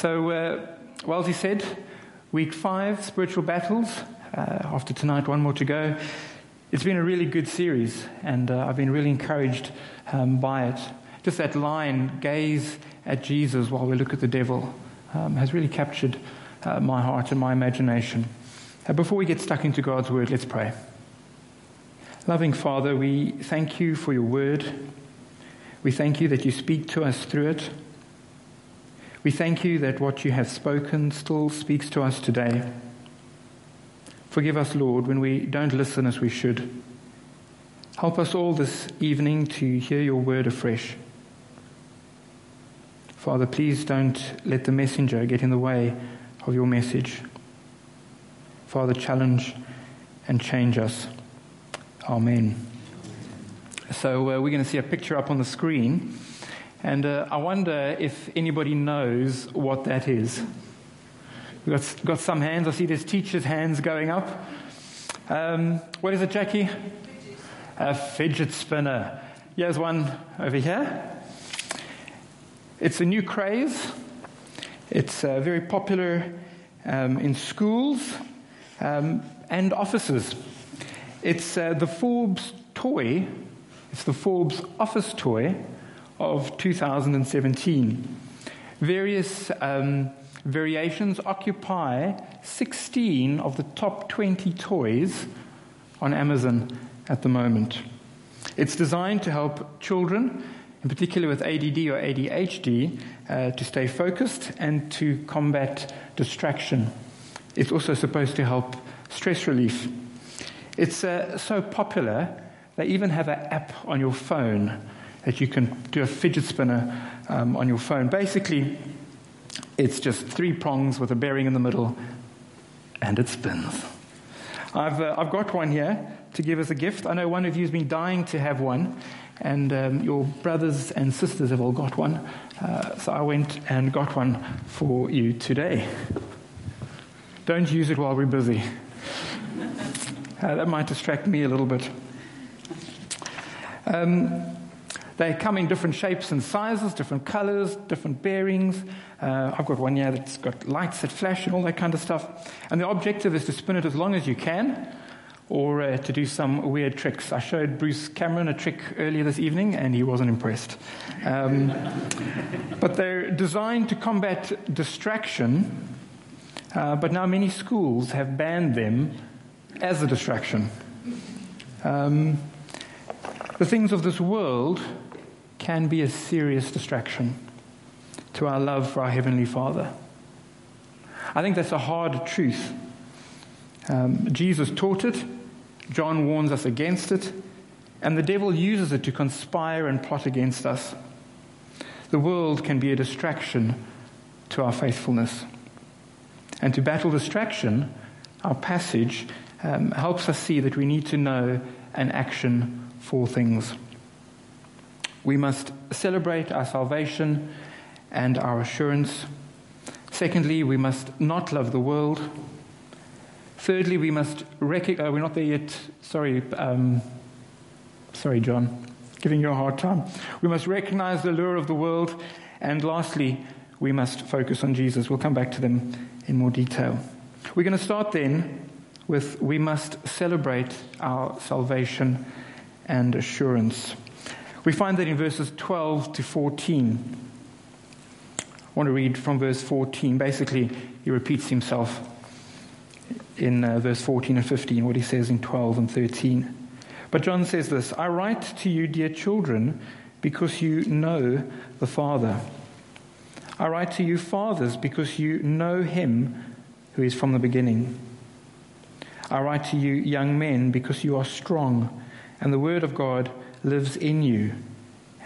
So, uh, well, as he said, week five, spiritual battles. Uh, after tonight, one more to go. It's been a really good series, and uh, I've been really encouraged um, by it. Just that line, gaze at Jesus while we look at the devil, um, has really captured uh, my heart and my imagination. Uh, before we get stuck into God's word, let's pray. Loving Father, we thank you for your word. We thank you that you speak to us through it. We thank you that what you have spoken still speaks to us today. Forgive us, Lord, when we don't listen as we should. Help us all this evening to hear your word afresh. Father, please don't let the messenger get in the way of your message. Father, challenge and change us. Amen. So, uh, we're going to see a picture up on the screen. And uh, I wonder if anybody knows what that is. We've got, got some hands. I see there's teachers' hands going up. Um, what is it, Jackie? A fidget spinner. Here's one over here. It's a new craze. It's uh, very popular um, in schools um, and offices. It's uh, the Forbes toy. It's the Forbes office toy of 2017. Various um, variations occupy 16 of the top 20 toys on Amazon at the moment. It's designed to help children, in particular with ADD or ADHD, uh, to stay focused and to combat distraction. It's also supposed to help stress relief. It's uh, so popular, they even have an app on your phone that you can do a fidget spinner um, on your phone. Basically, it's just three prongs with a bearing in the middle, and it spins. I've, uh, I've got one here to give as a gift. I know one of you has been dying to have one, and um, your brothers and sisters have all got one. Uh, so I went and got one for you today. Don't use it while we're busy. Uh, that might distract me a little bit. Um, they come in different shapes and sizes, different colors, different bearings. Uh, I've got one here that's got lights that flash and all that kind of stuff. And the objective is to spin it as long as you can or uh, to do some weird tricks. I showed Bruce Cameron a trick earlier this evening and he wasn't impressed. Um, but they're designed to combat distraction, uh, but now many schools have banned them as a distraction. Um, the things of this world can be a serious distraction to our love for our Heavenly Father. I think that's a hard truth. Um, Jesus taught it, John warns us against it, and the devil uses it to conspire and plot against us. The world can be a distraction to our faithfulness. And to battle distraction, our passage um, helps us see that we need to know an action for things. We must celebrate our salvation and our assurance. Secondly, we must not love the world. Thirdly, we must recognize, uh, we're not there yet. Sorry, um, sorry, John, giving you a hard time. We must recognize the lure of the world. And lastly, we must focus on Jesus. We'll come back to them in more detail. We're going to start then with we must celebrate our salvation and assurance. We find that in verses 12 to 14. I want to read from verse 14. Basically, he repeats himself in uh, verse 14 and 15, what he says in 12 and 13. But John says this I write to you, dear children, because you know the Father. I write to you, fathers, because you know him who is from the beginning. I write to you, young men, because you are strong, and the word of God lives in you,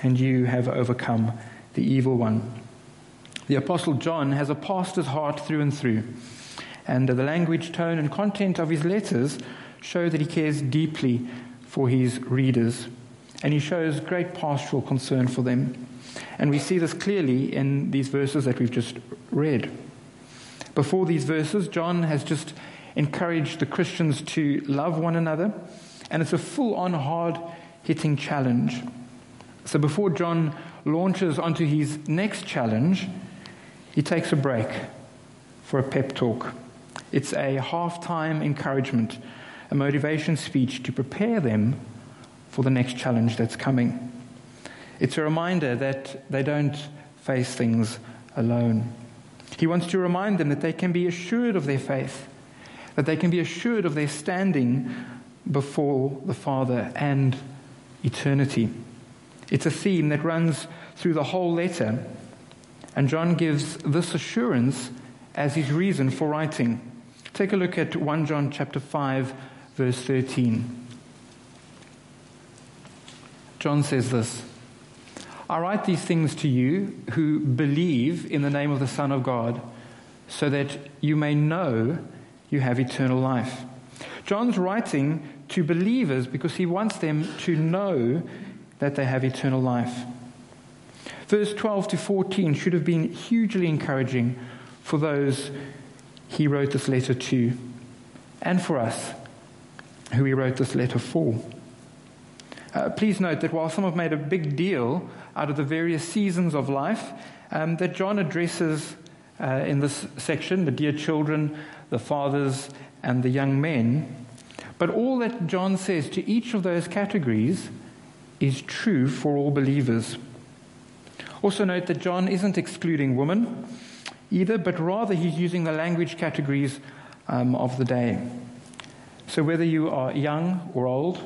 and you have overcome the evil one. The Apostle John has a pastor's heart through and through, and the language, tone, and content of his letters show that he cares deeply for his readers, and he shows great pastoral concern for them. And we see this clearly in these verses that we've just read. Before these verses, John has just encouraged the Christians to love one another, and it's a full on hard hitting challenge. So before John launches onto his next challenge, he takes a break for a pep talk. It's a half-time encouragement, a motivation speech to prepare them for the next challenge that's coming. It's a reminder that they don't face things alone. He wants to remind them that they can be assured of their faith, that they can be assured of their standing before the Father and eternity. It's a theme that runs through the whole letter, and John gives this assurance as his reason for writing. Take a look at 1 John chapter 5 verse 13. John says this, I write these things to you who believe in the name of the Son of God, so that you may know you have eternal life. John's writing to believers because he wants them to know that they have eternal life. Verse 12 to 14 should have been hugely encouraging for those he wrote this letter to, and for us who he wrote this letter for. Uh, please note that while some have made a big deal out of the various seasons of life um, that John addresses uh, in this section the dear children, the fathers, and the young men. But all that John says to each of those categories is true for all believers. Also, note that John isn't excluding women either, but rather he's using the language categories um, of the day. So, whether you are young or old,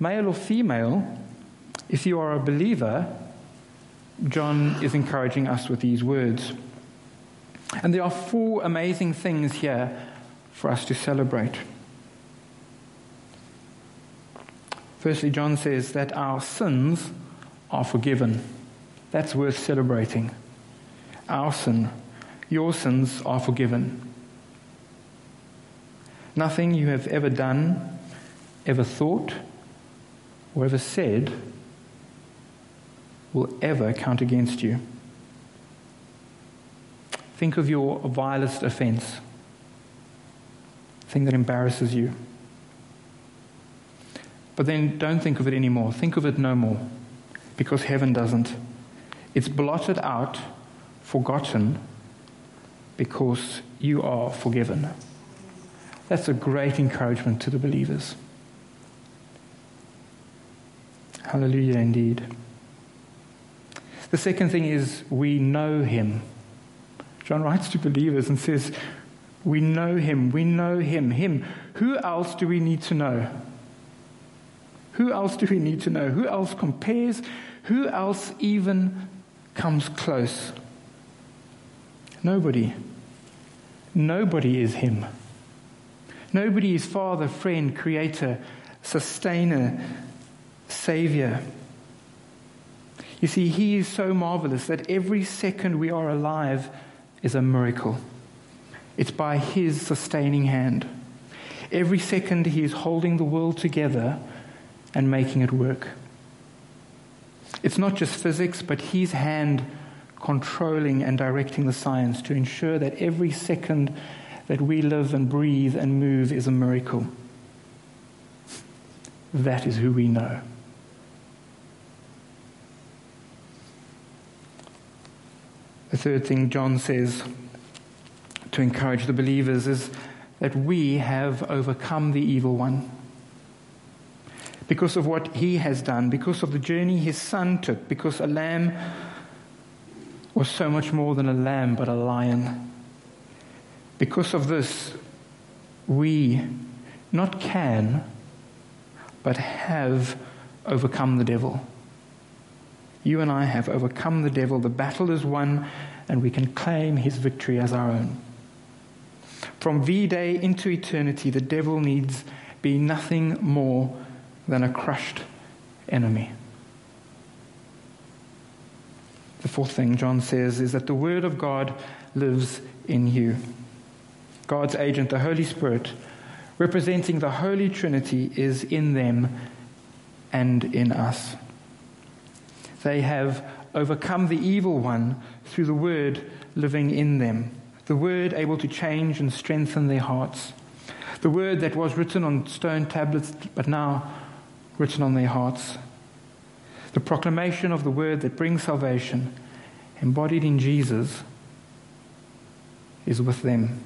male or female, if you are a believer, John is encouraging us with these words. And there are four amazing things here for us to celebrate. Firstly, John says that our sins are forgiven. That's worth celebrating. Our sin, your sins are forgiven. Nothing you have ever done, ever thought, or ever said will ever count against you. Think of your vilest offense, thing that embarrasses you. But then don't think of it anymore. Think of it no more, because heaven doesn't. It's blotted out, forgotten, because you are forgiven. That's a great encouragement to the believers. Hallelujah indeed. The second thing is we know him. John writes to believers and says, We know him, we know him, him. Who else do we need to know? Who else do we need to know? Who else compares? Who else even comes close? Nobody. Nobody is him. Nobody is Father, friend, creator, sustainer, savior. You see, He is so marvelous that every second we are alive is a miracle. It's by His sustaining hand. Every second He is holding the world together and making it work. It's not just physics, but His hand controlling and directing the science to ensure that every second that we live and breathe and move is a miracle. That is who we know. The third thing John says to encourage the believers is that we have overcome the evil one. Because of what he has done, because of the journey his son took, because a lamb was so much more than a lamb but a lion. Because of this, we not can, but have overcome the devil. You and I have overcome the devil. The battle is won, and we can claim his victory as our own. From V Day into eternity, the devil needs be nothing more than a crushed enemy. The fourth thing John says is that the Word of God lives in you. God's agent, the Holy Spirit, representing the Holy Trinity, is in them and in us. They have overcome the evil one through the word living in them, the word able to change and strengthen their hearts, the word that was written on stone tablets but now written on their hearts, the proclamation of the word that brings salvation, embodied in Jesus, is with them.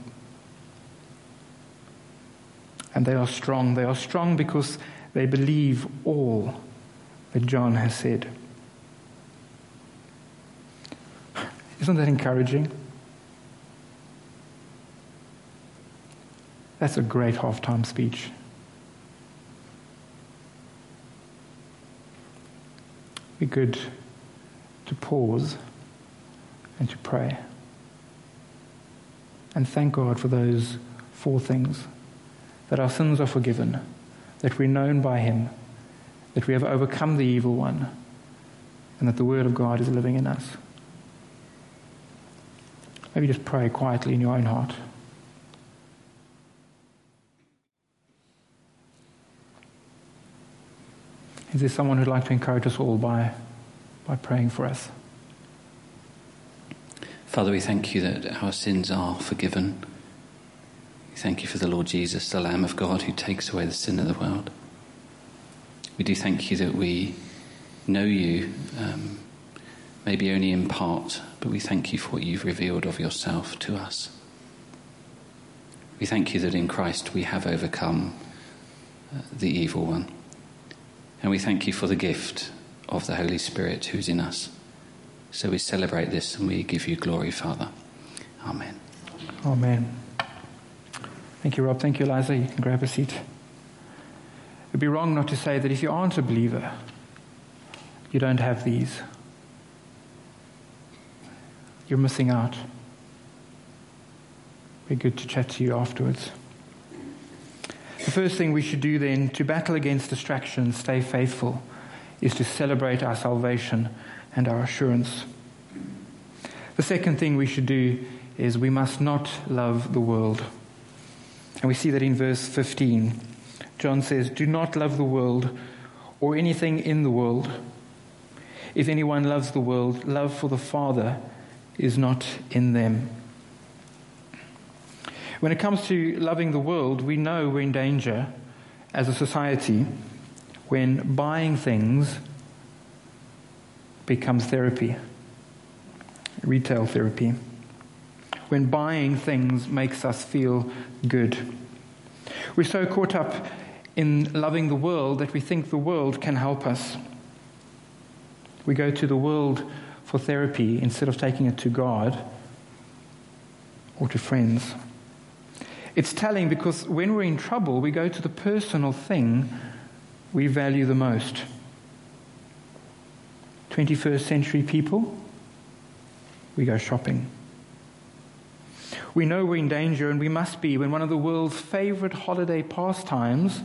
And they are strong. They are strong because they believe all that John has said. Isn't that encouraging? That's a great halftime speech. Be good to pause and to pray. And thank God for those four things that our sins are forgiven, that we're known by Him, that we have overcome the evil one, and that the Word of God is living in us. Maybe just pray quietly in your own heart. Is there someone who'd like to encourage us all by, by praying for us? Father, we thank you that our sins are forgiven. We thank you for the Lord Jesus, the Lamb of God who takes away the sin of the world. We do thank you that we know you, um, maybe only in part, but we thank you for what you've revealed of yourself to us. We thank you that in Christ we have overcome uh, the evil one. And we thank you for the gift of the Holy Spirit who's in us. So we celebrate this and we give you glory, Father. Amen. Amen. Thank you, Rob. Thank you, Eliza. You can grab a seat. It'd be wrong not to say that if you aren't a believer, you don't have these. You're missing out. Be good to chat to you afterwards. The first thing we should do then to battle against distractions, stay faithful, is to celebrate our salvation and our assurance. The second thing we should do is we must not love the world. And we see that in verse 15. John says, Do not love the world or anything in the world. If anyone loves the world, love for the Father is not in them. When it comes to loving the world, we know we're in danger as a society when buying things becomes therapy, retail therapy. When buying things makes us feel good. We're so caught up in loving the world that we think the world can help us. We go to the world for therapy instead of taking it to God or to friends. It's telling because when we're in trouble, we go to the personal thing we value the most. 21st century people, we go shopping. We know we're in danger, and we must be when one of the world's favorite holiday pastimes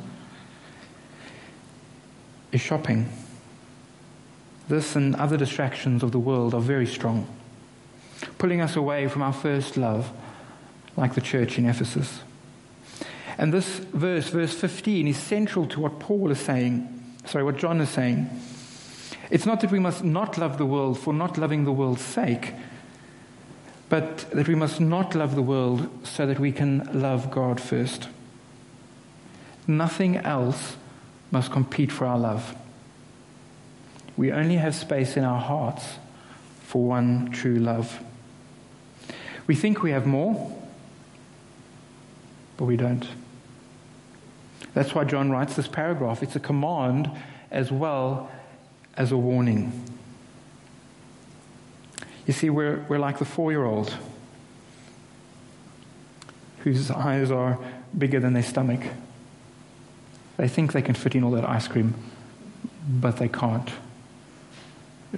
is shopping. This and other distractions of the world are very strong, pulling us away from our first love, like the church in Ephesus. And this verse, verse 15, is central to what Paul is saying, sorry, what John is saying. It's not that we must not love the world for not loving the world's sake, but that we must not love the world so that we can love God first. Nothing else must compete for our love. We only have space in our hearts for one true love. We think we have more, but we don't. That's why John writes this paragraph. It's a command as well as a warning. You see, we're, we're like the four year old whose eyes are bigger than their stomach. They think they can fit in all that ice cream, but they can't.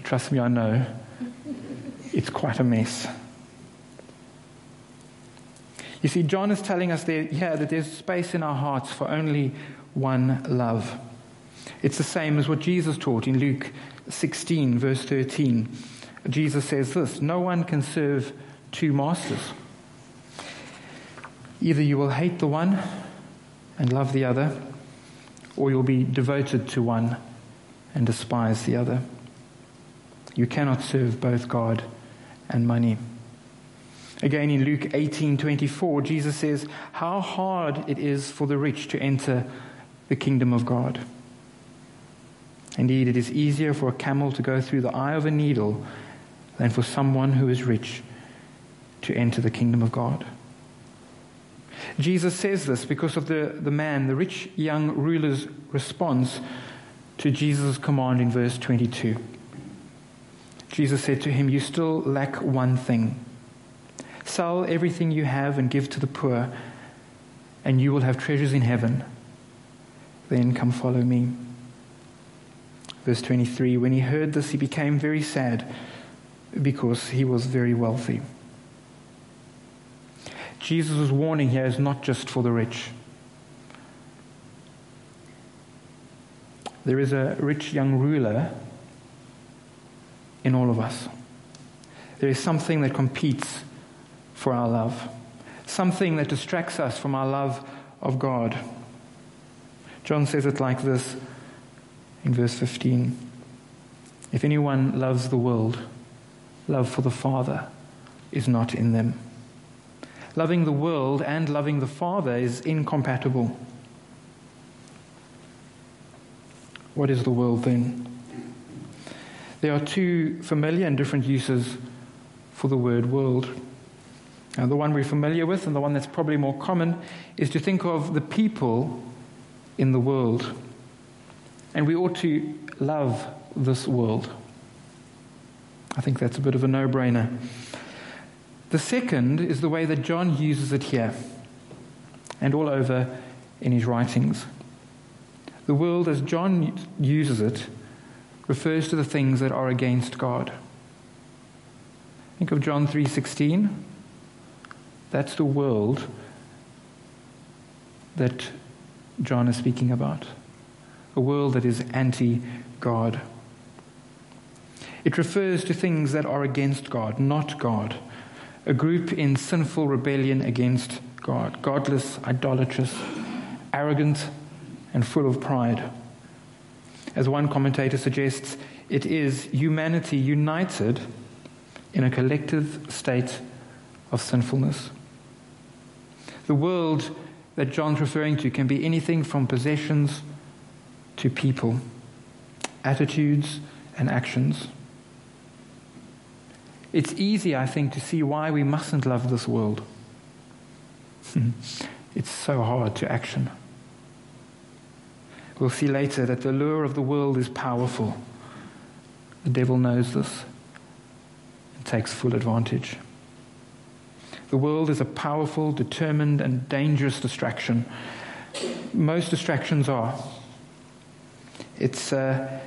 Trust me, I know. It's quite a mess. You see, John is telling us there, yeah, that there's space in our hearts for only one love. It's the same as what Jesus taught in Luke 16, verse 13. Jesus says this No one can serve two masters. Either you will hate the one and love the other, or you'll be devoted to one and despise the other. You cannot serve both God and money. Again in Luke 18:24 Jesus says how hard it is for the rich to enter the kingdom of God. Indeed, it is easier for a camel to go through the eye of a needle than for someone who is rich to enter the kingdom of God. Jesus says this because of the, the man, the rich young ruler's response to Jesus' command in verse 22. Jesus said to him, You still lack one thing. Sell everything you have and give to the poor, and you will have treasures in heaven. Then come follow me. Verse 23 When he heard this, he became very sad because he was very wealthy. Jesus' warning here is not just for the rich. There is a rich young ruler in all of us. There is something that competes for our love, something that distracts us from our love of God. John says it like this in verse 15 If anyone loves the world, love for the Father is not in them. Loving the world and loving the Father is incompatible. What is the world then? There are two familiar and different uses for the word world. Now, the one we're familiar with and the one that's probably more common is to think of the people in the world. And we ought to love this world. I think that's a bit of a no brainer. The second is the way that John uses it here and all over in his writings. The world, as John uses it, refers to the things that are against God. Think of John 3:16. That's the world that John is speaking about. A world that is anti-God. It refers to things that are against God, not God a group in sinful rebellion against God, godless, idolatrous, arrogant, and full of pride. As one commentator suggests, it is humanity united in a collective state of sinfulness. The world that John's referring to can be anything from possessions to people, attitudes, and actions. It's easy, I think, to see why we mustn't love this world. it's so hard to action. We'll see later that the lure of the world is powerful. The devil knows this and takes full advantage. The world is a powerful, determined, and dangerous distraction. Most distractions are. It's. Uh,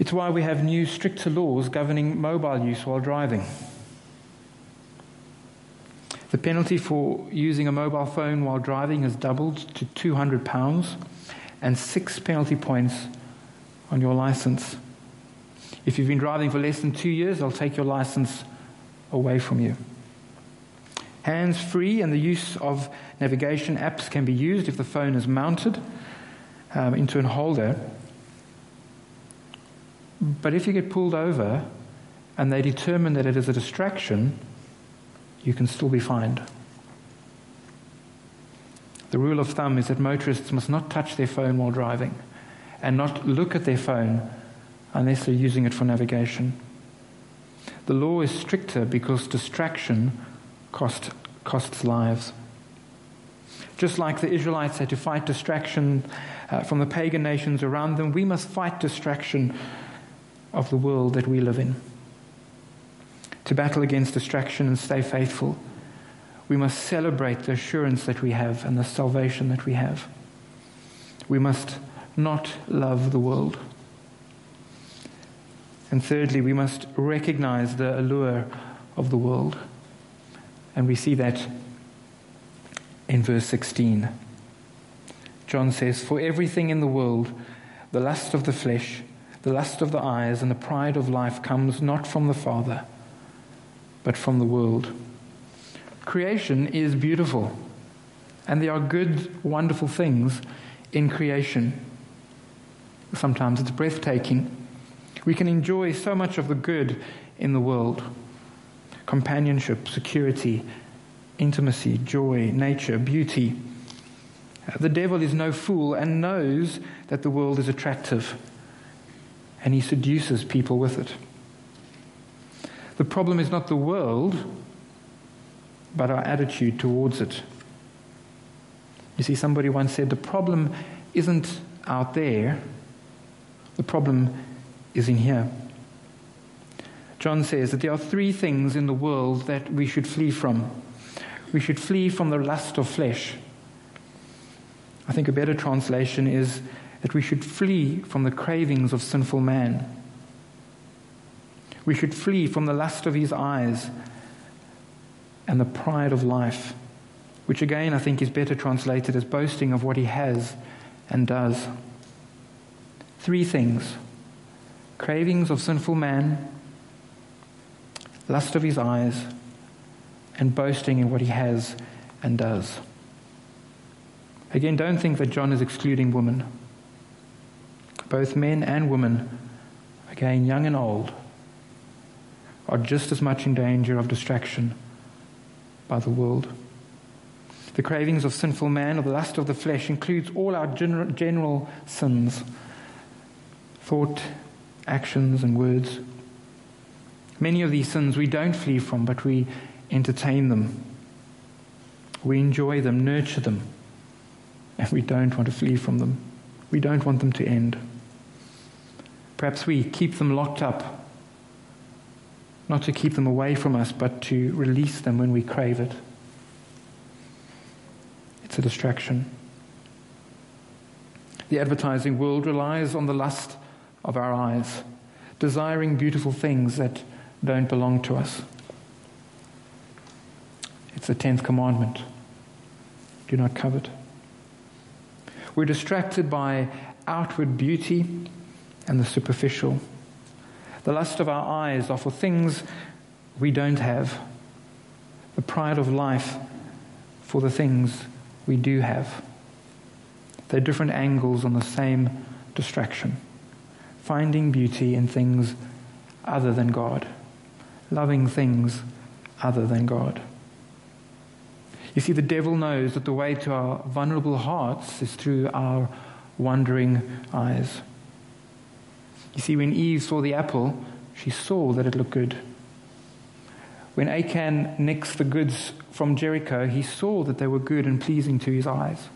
it's why we have new, stricter laws governing mobile use while driving. The penalty for using a mobile phone while driving has doubled to £200 and six penalty points on your license. If you've been driving for less than two years, they'll take your license away from you. Hands free and the use of navigation apps can be used if the phone is mounted um, into a holder but if you get pulled over and they determine that it is a distraction, you can still be fined. The rule of thumb is that motorists must not touch their phone while driving and not look at their phone unless they're using it for navigation. The law is stricter because distraction cost, costs lives. Just like the Israelites had to fight distraction uh, from the pagan nations around them, we must fight distraction of the world that we live in. To battle against distraction and stay faithful, we must celebrate the assurance that we have and the salvation that we have. We must not love the world. And thirdly, we must recognize the allure of the world. And we see that in verse 16. John says, For everything in the world, the lust of the flesh, the lust of the eyes and the pride of life comes not from the Father, but from the world. Creation is beautiful, and there are good, wonderful things in creation. Sometimes it's breathtaking. We can enjoy so much of the good in the world companionship, security, intimacy, joy, nature, beauty. The devil is no fool and knows that the world is attractive and he seduces people with it. The problem is not the world, but our attitude towards it. You see, somebody once said the problem isn't out there, the problem is in here. John says that there are three things in the world that we should flee from. We should flee from the lust of flesh. I think a better translation is that we should flee from the cravings of sinful man. We should flee from the lust of his eyes and the pride of life, which again I think is better translated as boasting of what he has and does. Three things cravings of sinful man, lust of his eyes, and boasting in what he has and does. Again, don't think that John is excluding women. Both men and women, again, young and old, are just as much in danger of distraction by the world. The cravings of sinful man or the lust of the flesh includes all our general sins thought, actions, and words. Many of these sins we don't flee from, but we entertain them. We enjoy them, nurture them, and we don't want to flee from them. We don't want them to end. Perhaps we keep them locked up not to keep them away from us, but to release them when we crave it. It's a distraction. The advertising world relies on the lust of our eyes, desiring beautiful things that don't belong to us. It's the tenth commandment do not covet. We're distracted by outward beauty and the superficial. The lust of our eyes are for things we don't have. The pride of life for the things we do have. They're different angles on the same distraction. Finding beauty in things other than God. Loving things other than God. You see, the devil knows that the way to our vulnerable hearts is through our wandering eyes. You see, when Eve saw the apple, she saw that it looked good. When Achan nixed the goods from Jericho, he saw that they were good and pleasing to his eyes.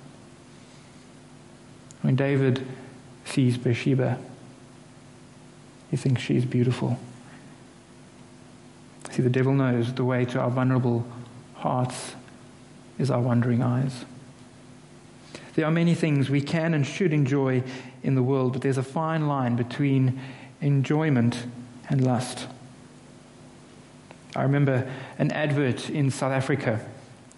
When David sees Bathsheba, he thinks she is beautiful. See, the devil knows the way to our vulnerable hearts is our wandering eyes. There are many things we can and should enjoy in the world, but there's a fine line between enjoyment and lust. I remember an advert in South Africa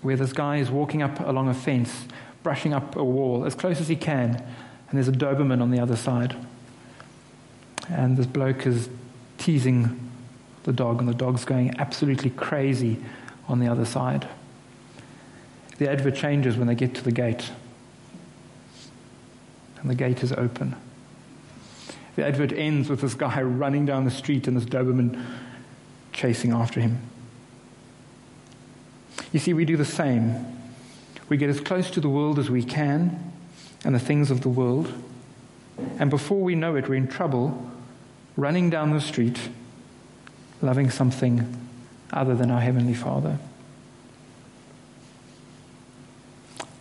where this guy is walking up along a fence, brushing up a wall as close as he can, and there's a Doberman on the other side. And this bloke is teasing the dog, and the dog's going absolutely crazy on the other side. The advert changes when they get to the gate and the gate is open. The advert ends with this guy running down the street and this Doberman chasing after him. You see, we do the same. We get as close to the world as we can and the things of the world, and before we know it, we're in trouble, running down the street, loving something other than our Heavenly Father.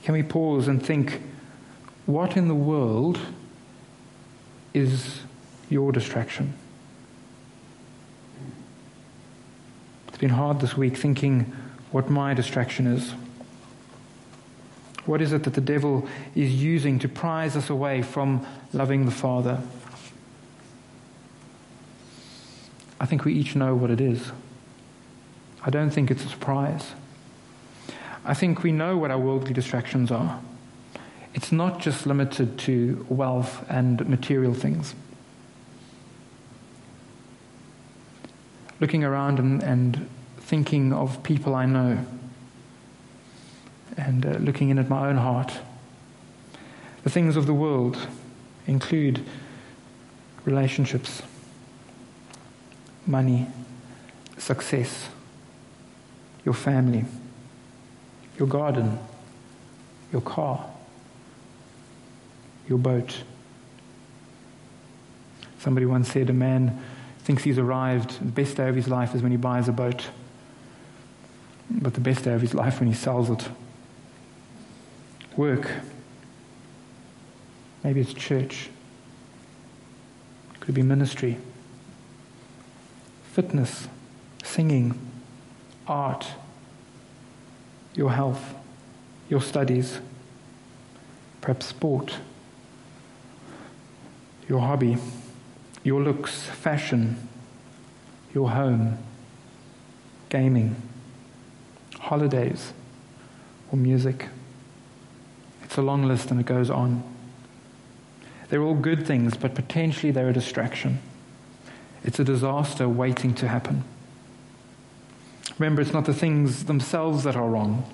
Can we pause and think? What in the world is your distraction? It's been hard this week thinking what my distraction is. What is it that the devil is using to prize us away from loving the Father? I think we each know what it is. I don't think it's a surprise. I think we know what our worldly distractions are it's not just limited to wealth and material things. Looking around and, and thinking of people I know and uh, looking in at my own heart, the things of the world include relationships, money, success, your family, your garden, your car your boat. Somebody once said a man thinks he's arrived, the best day of his life is when he buys a boat. but the best day of his life when he sells it. Work. Maybe it's church. Could be ministry. Fitness, singing, art, your health, your studies, perhaps sport, your hobby, your looks, fashion, your home, gaming, holidays, or music. It's a long list and it goes on. They're all good things, but potentially they're a distraction. It's a disaster waiting to happen. Remember, it's not the things themselves that are wrong.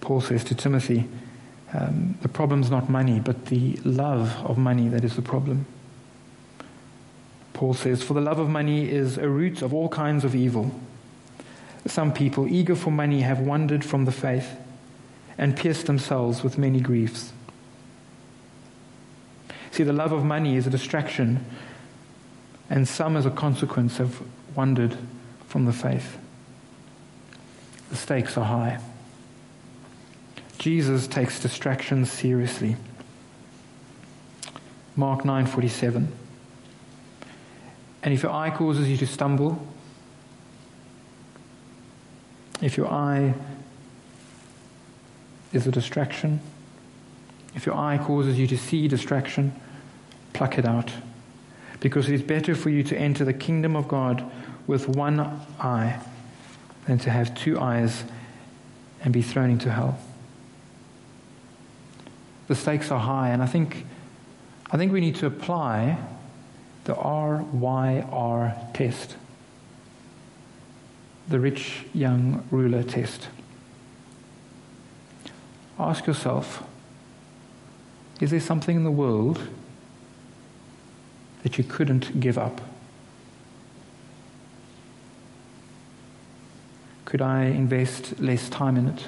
Paul says to Timothy, um, the problem's not money, but the love of money that is the problem. Paul says, For the love of money is a root of all kinds of evil. Some people, eager for money, have wandered from the faith and pierced themselves with many griefs. See, the love of money is a distraction, and some, as a consequence, have wandered from the faith. The stakes are high. Jesus takes distractions seriously. Mark 9:47 And if your eye causes you to stumble if your eye is a distraction if your eye causes you to see distraction pluck it out. Because it is better for you to enter the kingdom of God with one eye than to have two eyes and be thrown into hell the stakes are high, and I think, I think we need to apply the RYR test, the rich young ruler test. Ask yourself is there something in the world that you couldn't give up? Could I invest less time in it?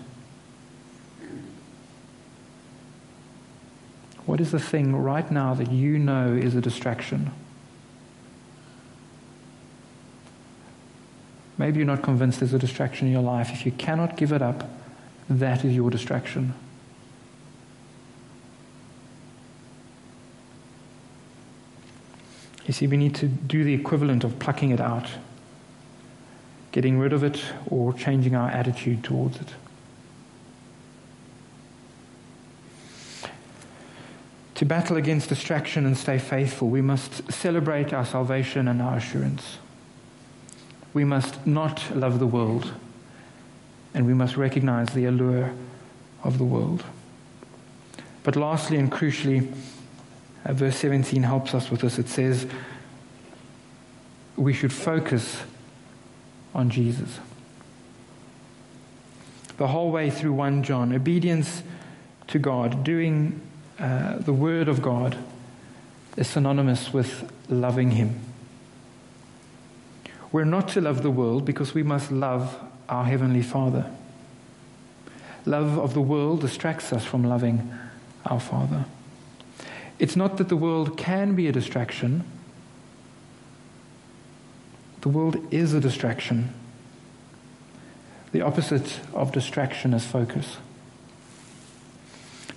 What is the thing right now that you know is a distraction? Maybe you're not convinced there's a distraction in your life. If you cannot give it up, that is your distraction. You see, we need to do the equivalent of plucking it out, getting rid of it, or changing our attitude towards it. To battle against distraction and stay faithful, we must celebrate our salvation and our assurance. We must not love the world, and we must recognize the allure of the world. But lastly and crucially, uh, verse 17 helps us with this. It says, we should focus on Jesus. The whole way through 1 John, obedience to God, doing uh, the Word of God is synonymous with loving Him. We're not to love the world because we must love our Heavenly Father. Love of the world distracts us from loving our Father. It's not that the world can be a distraction, the world is a distraction. The opposite of distraction is focus.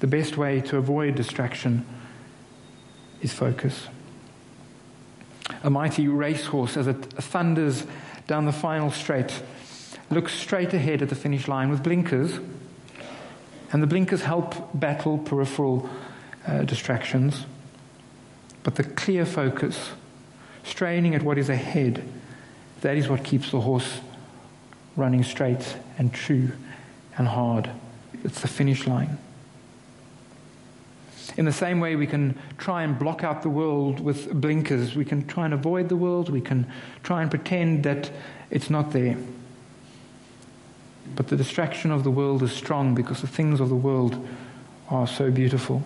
The best way to avoid distraction is focus. A mighty racehorse, as it thunders down the final straight, looks straight ahead at the finish line with blinkers, and the blinkers help battle peripheral uh, distractions. But the clear focus, straining at what is ahead, that is what keeps the horse running straight and true and hard. It's the finish line. In the same way, we can try and block out the world with blinkers. We can try and avoid the world. We can try and pretend that it's not there. But the distraction of the world is strong because the things of the world are so beautiful.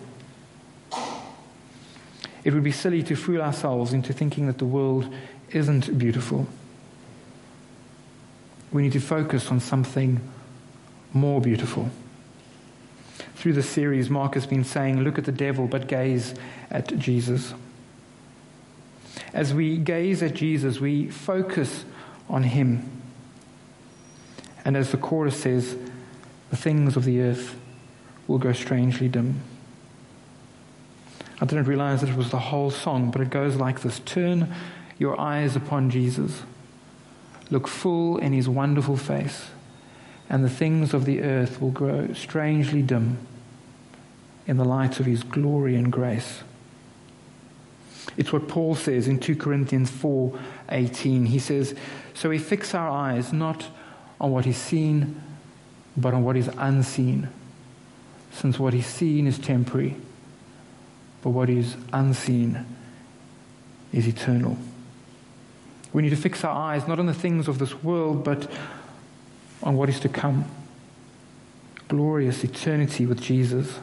It would be silly to fool ourselves into thinking that the world isn't beautiful. We need to focus on something more beautiful through the series, Mark has been saying, Look at the devil, but gaze at Jesus. As we gaze at Jesus, we focus on Him. And as the chorus says, the things of the earth will go strangely dim. I didn't realize that it was the whole song, but it goes like this Turn your eyes upon Jesus, look full in his wonderful face, and the things of the earth will grow strangely dim in the light of his glory and grace. It's what Paul says in 2 Corinthians 4:18. He says, "So we fix our eyes not on what is seen, but on what is unseen, since what is seen is temporary, but what is unseen is eternal." We need to fix our eyes not on the things of this world, but on what is to come. Glorious eternity with Jesus.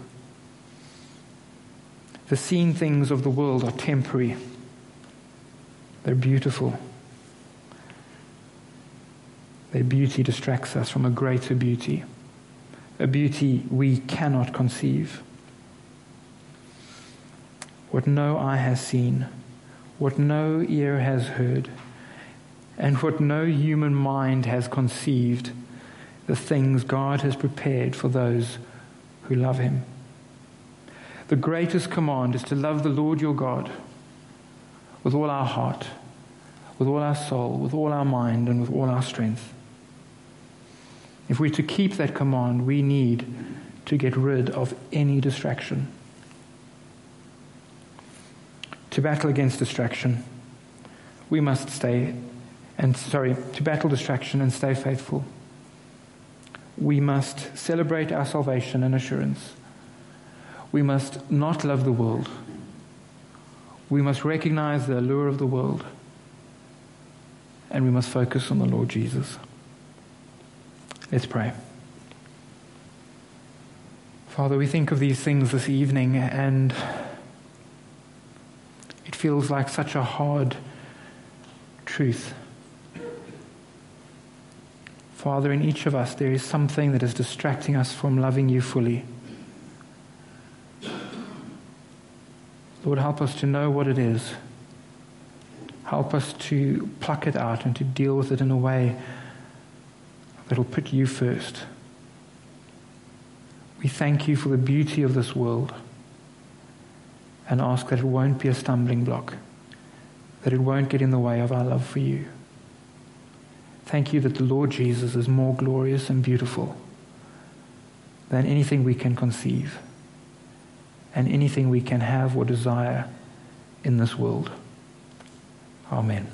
The seen things of the world are temporary, they're beautiful. Their beauty distracts us from a greater beauty, a beauty we cannot conceive. What no eye has seen, what no ear has heard, and what no human mind has conceived, the things God has prepared for those who love Him. The greatest command is to love the Lord your God with all our heart, with all our soul, with all our mind, and with all our strength. If we're to keep that command, we need to get rid of any distraction. To battle against distraction, we must stay, and sorry, to battle distraction and stay faithful. We must celebrate our salvation and assurance. We must not love the world. We must recognize the allure of the world. And we must focus on the Lord Jesus. Let's pray. Father, we think of these things this evening and it feels like such a hard truth. Father, in each of us, there is something that is distracting us from loving you fully. Lord, help us to know what it is. Help us to pluck it out and to deal with it in a way that will put you first. We thank you for the beauty of this world and ask that it won't be a stumbling block, that it won't get in the way of our love for you. Thank you that the Lord Jesus is more glorious and beautiful than anything we can conceive and anything we can have or desire in this world. Amen.